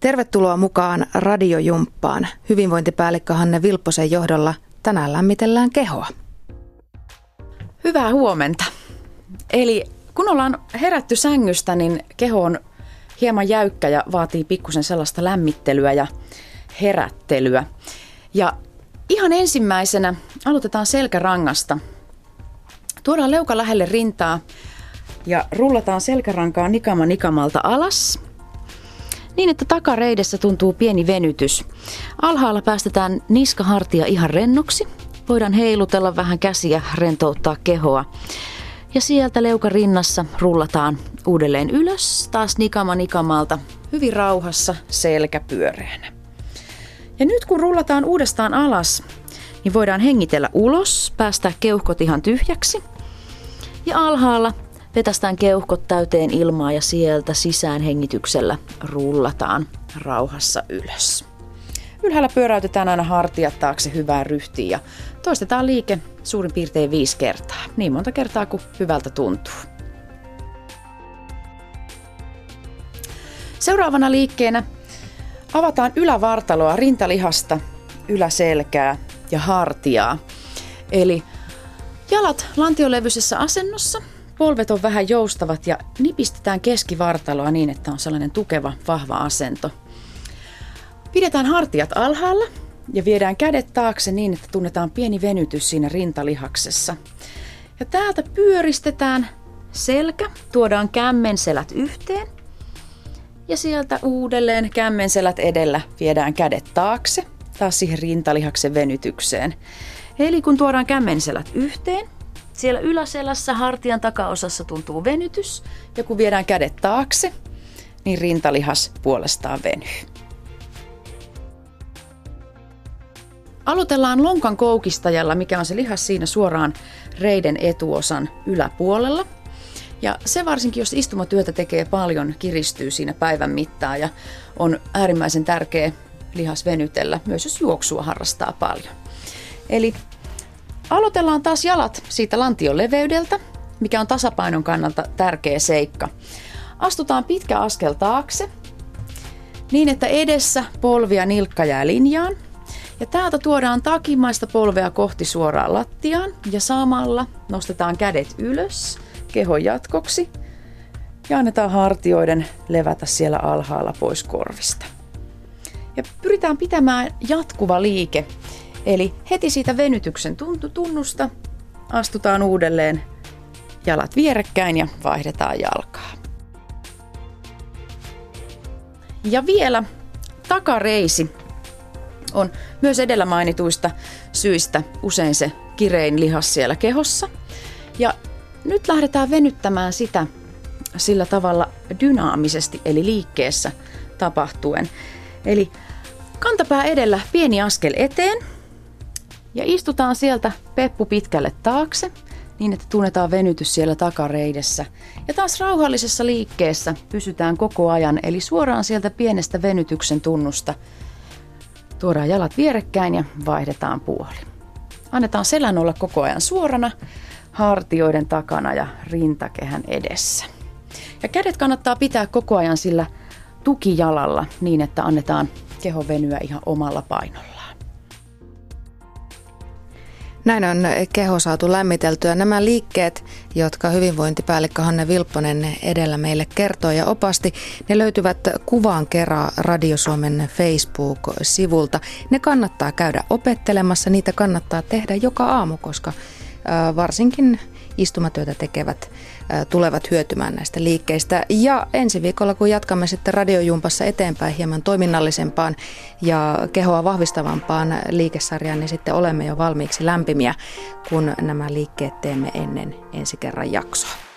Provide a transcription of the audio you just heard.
Tervetuloa mukaan radiojumppaan. Hyvinvointipäällikkö Hanne Vilpposen johdolla tänään lämmitellään kehoa. Hyvää huomenta. Eli kun ollaan herätty sängystä, niin keho on hieman jäykkä ja vaatii pikkusen sellaista lämmittelyä ja herättelyä. Ja ihan ensimmäisenä aloitetaan selkärangasta. Tuodaan leuka lähelle rintaa ja rullataan selkärankaa nikama nikamalta alas – niin, että takareidessä tuntuu pieni venytys. Alhaalla päästetään niskahartia ihan rennoksi. Voidaan heilutella vähän käsiä, rentouttaa kehoa. Ja sieltä leuka rinnassa rullataan uudelleen ylös, taas nikama nikamalta, hyvin rauhassa, selkä pyöreänä. Ja nyt kun rullataan uudestaan alas, niin voidaan hengitellä ulos, päästää keuhkot ihan tyhjäksi. Ja alhaalla Vetästään keuhkot täyteen ilmaa ja sieltä sisään hengityksellä rullataan rauhassa ylös. Ylhäällä pyöräytetään aina hartiat taakse hyvää ryhtiin ja toistetaan liike suurin piirtein viisi kertaa. Niin monta kertaa kuin hyvältä tuntuu. Seuraavana liikkeenä avataan ylävartaloa rintalihasta, yläselkää ja hartiaa. Eli jalat lantiolevyisessä asennossa, Polvet on vähän joustavat ja nipistetään keskivartaloa niin, että on sellainen tukeva, vahva asento. Pidetään hartiat alhaalla ja viedään kädet taakse niin, että tunnetaan pieni venytys siinä rintalihaksessa. Ja täältä pyöristetään selkä, tuodaan kämmenselät yhteen ja sieltä uudelleen kämmenselät edellä viedään kädet taakse, taas siihen rintalihaksen venytykseen. Eli kun tuodaan kämmenselät yhteen, siellä yläselässä hartian takaosassa tuntuu venytys ja kun viedään kädet taakse, niin rintalihas puolestaan venyy. Aloitellaan lonkan koukistajalla, mikä on se lihas siinä suoraan reiden etuosan yläpuolella. Ja se varsinkin, jos istumatyötä tekee paljon, kiristyy siinä päivän mittaan ja on äärimmäisen tärkeä lihas venytellä, myös jos juoksua harrastaa paljon. Eli Aloitellaan taas jalat siitä lantion leveydeltä, mikä on tasapainon kannalta tärkeä seikka. Astutaan pitkä askel taakse, niin että edessä polvi ja nilkka jää linjaan. Ja täältä tuodaan takimaista polvea kohti suoraan lattiaan ja samalla nostetaan kädet ylös kehon jatkoksi ja annetaan hartioiden levätä siellä alhaalla pois korvista. Ja pyritään pitämään jatkuva liike Eli heti siitä venytyksen tunnusta astutaan uudelleen jalat vierekkäin ja vaihdetaan jalkaa. Ja vielä takareisi on myös edellä mainituista syistä usein se kirein lihas siellä kehossa. Ja nyt lähdetään venyttämään sitä sillä tavalla dynaamisesti eli liikkeessä tapahtuen. Eli kantapää edellä pieni askel eteen – ja istutaan sieltä peppu pitkälle taakse, niin että tunnetaan venytys siellä takareidessä. Ja taas rauhallisessa liikkeessä pysytään koko ajan, eli suoraan sieltä pienestä venytyksen tunnusta. Tuodaan jalat vierekkäin ja vaihdetaan puoli. Annetaan selän olla koko ajan suorana, hartioiden takana ja rintakehän edessä. Ja kädet kannattaa pitää koko ajan sillä tukijalalla niin, että annetaan keho venyä ihan omalla painolla. Näin on keho saatu lämmiteltyä. Nämä liikkeet, jotka hyvinvointipäällikkö Hanne Vilpponen edellä meille kertoi ja opasti, ne löytyvät kuvan kerran Radio Suomen Facebook-sivulta. Ne kannattaa käydä opettelemassa, niitä kannattaa tehdä joka aamu, koska varsinkin istumatyötä tekevät tulevat hyötymään näistä liikkeistä. Ja ensi viikolla, kun jatkamme sitten radiojumpassa eteenpäin hieman toiminnallisempaan ja kehoa vahvistavampaan liikesarjaan, niin sitten olemme jo valmiiksi lämpimiä, kun nämä liikkeet teemme ennen ensi kerran jaksoa.